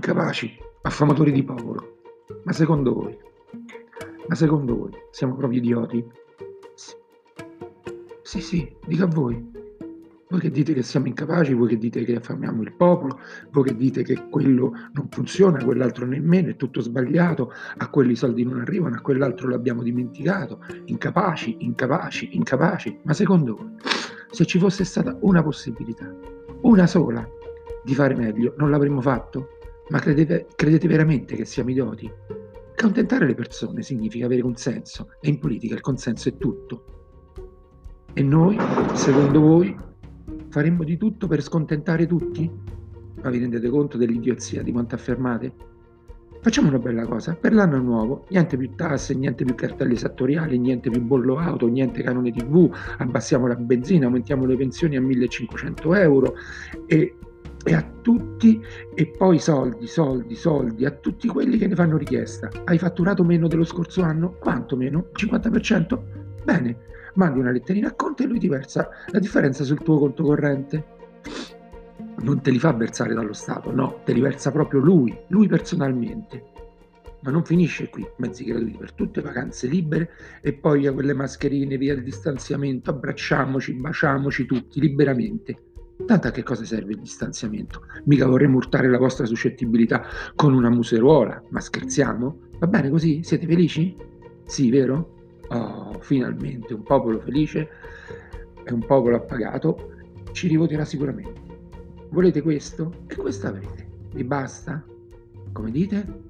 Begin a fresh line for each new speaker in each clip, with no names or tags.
incapaci, affamatori di popolo. Ma secondo voi? Ma secondo voi siamo proprio idioti? Sì, sì, dico a voi. Voi che dite che siamo incapaci, voi che dite che affamiamo il popolo, voi che dite che quello non funziona, quell'altro nemmeno, è tutto sbagliato, a quelli i soldi non arrivano, a quell'altro l'abbiamo dimenticato, incapaci, incapaci, incapaci. Ma secondo voi, se ci fosse stata una possibilità, una sola, di fare meglio, non l'avremmo fatto? Ma credete, credete veramente che siamo idioti? Contentare le persone significa avere consenso e in politica il consenso è tutto. E noi, secondo voi, faremmo di tutto per scontentare tutti? Ma vi rendete conto dell'idiozia di quanto affermate? Facciamo una bella cosa, per l'anno nuovo, niente più tasse, niente più cartelli esattoriali, niente più bollo auto, niente canone tv, abbassiamo la benzina, aumentiamo le pensioni a 1500 euro e e a tutti, e poi soldi, soldi, soldi, a tutti quelli che ne fanno richiesta. Hai fatturato meno dello scorso anno? Quanto meno? 50%? Bene, mandi una letterina a Conte e lui ti versa la differenza sul tuo conto corrente. Non te li fa versare dallo Stato, no, te li versa proprio lui, lui personalmente. Ma non finisce qui, mezzi gratuiti per tutte, vacanze libere e poi a quelle mascherine, via il distanziamento, abbracciamoci, baciamoci tutti liberamente Tanto a che cosa serve il distanziamento? Mica vorremmo urtare la vostra suscettibilità con una museruola, ma scherziamo? Va bene così? Siete felici? Sì, vero? Oh, finalmente un popolo felice e un popolo appagato ci rivoterà sicuramente. Volete questo? E questo avrete. Vi basta? Come dite?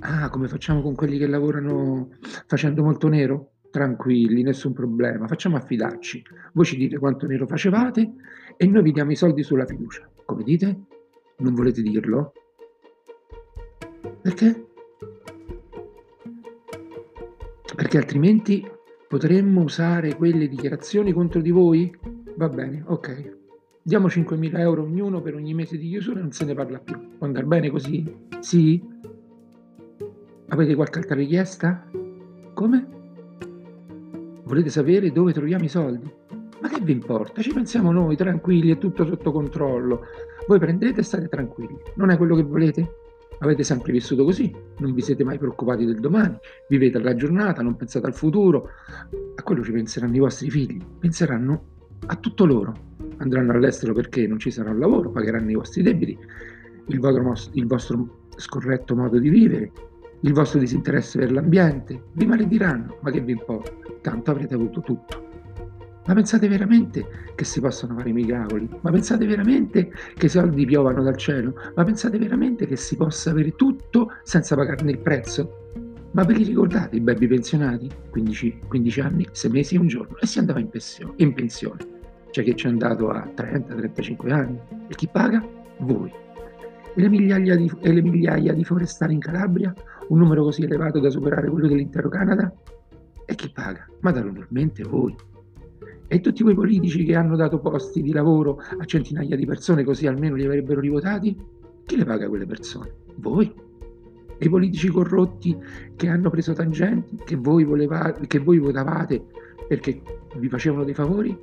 Ah, come facciamo con quelli che lavorano facendo molto nero? Tranquilli, nessun problema, facciamo affidarci. Voi ci dite quanto nero facevate e noi vi diamo i soldi sulla fiducia. Come dite? Non volete dirlo? Perché? Perché altrimenti potremmo usare quelle dichiarazioni contro di voi? Va bene, ok. Diamo 5.000 euro ognuno per ogni mese di chiusura e non se ne parla più. Può andare bene così? Sì? Avete qualche altra richiesta? Come? Volete sapere dove troviamo i soldi? Ma che vi importa? Ci pensiamo noi, tranquilli, è tutto sotto controllo. Voi prendete e state tranquilli. Non è quello che volete? Avete sempre vissuto così, non vi siete mai preoccupati del domani, vivete alla giornata, non pensate al futuro. A quello ci penseranno i vostri figli, penseranno a tutto loro. Andranno all'estero perché non ci sarà un lavoro, pagheranno i vostri debiti, il vostro, il vostro scorretto modo di vivere, il vostro disinteresse per l'ambiente, vi malediranno, ma che vi importa? Tanto avrete avuto tutto. Ma pensate veramente che si possano fare i miracoli? Ma pensate veramente che i soldi piovano dal cielo? Ma pensate veramente che si possa avere tutto senza pagarne il prezzo? Ma ve li ricordate i baby pensionati? 15, 15 anni, 6 mesi un giorno e si andava in, pensione, in pensione. C'è chi ci è andato a 30-35 anni e chi paga? Voi. E le, di, e le migliaia di forestali in Calabria? Un numero così elevato da superare quello dell'intero Canada? E chi paga? Ma naturalmente voi. E tutti quei politici che hanno dato posti di lavoro a centinaia di persone così almeno li avrebbero rivotati? Chi le paga quelle persone? Voi. E i politici corrotti che hanno preso tangenti, che voi, volevate, che voi votavate perché vi facevano dei favori?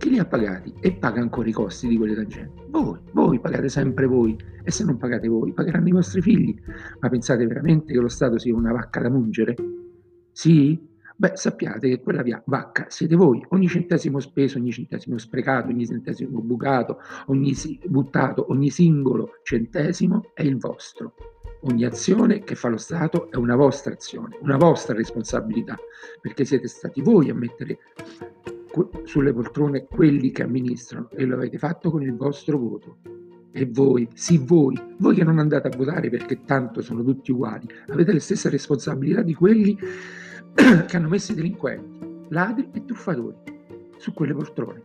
Chi li ha pagati e paga ancora i costi di quelle tangenti? Voi, voi pagate sempre voi e se non pagate voi pagheranno i vostri figli. Ma pensate veramente che lo Stato sia una vacca da mungere? Sì? Beh, sappiate che quella via, vacca siete voi. Ogni centesimo speso, ogni centesimo sprecato, ogni centesimo bucato, ogni si, buttato, ogni singolo centesimo è il vostro. Ogni azione che fa lo Stato è una vostra azione, una vostra responsabilità, perché siete stati voi a mettere sulle poltrone quelli che amministrano e lo avete fatto con il vostro voto. E voi, sì voi, voi che non andate a votare perché tanto sono tutti uguali, avete le stesse responsabilità di quelli che hanno messo i delinquenti, ladri e truffatori su quelle poltrone.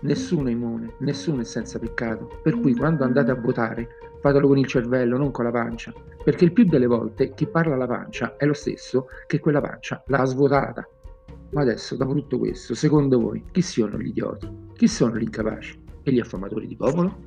Nessuno è immune, nessuno è senza peccato, per cui quando andate a votare fatelo con il cervello, non con la pancia, perché il più delle volte chi parla alla pancia è lo stesso che quella pancia l'ha svuotata. Ma adesso, dopo tutto questo, secondo voi, chi sono gli idioti? Chi sono gli incapaci? E gli affamatori di popolo?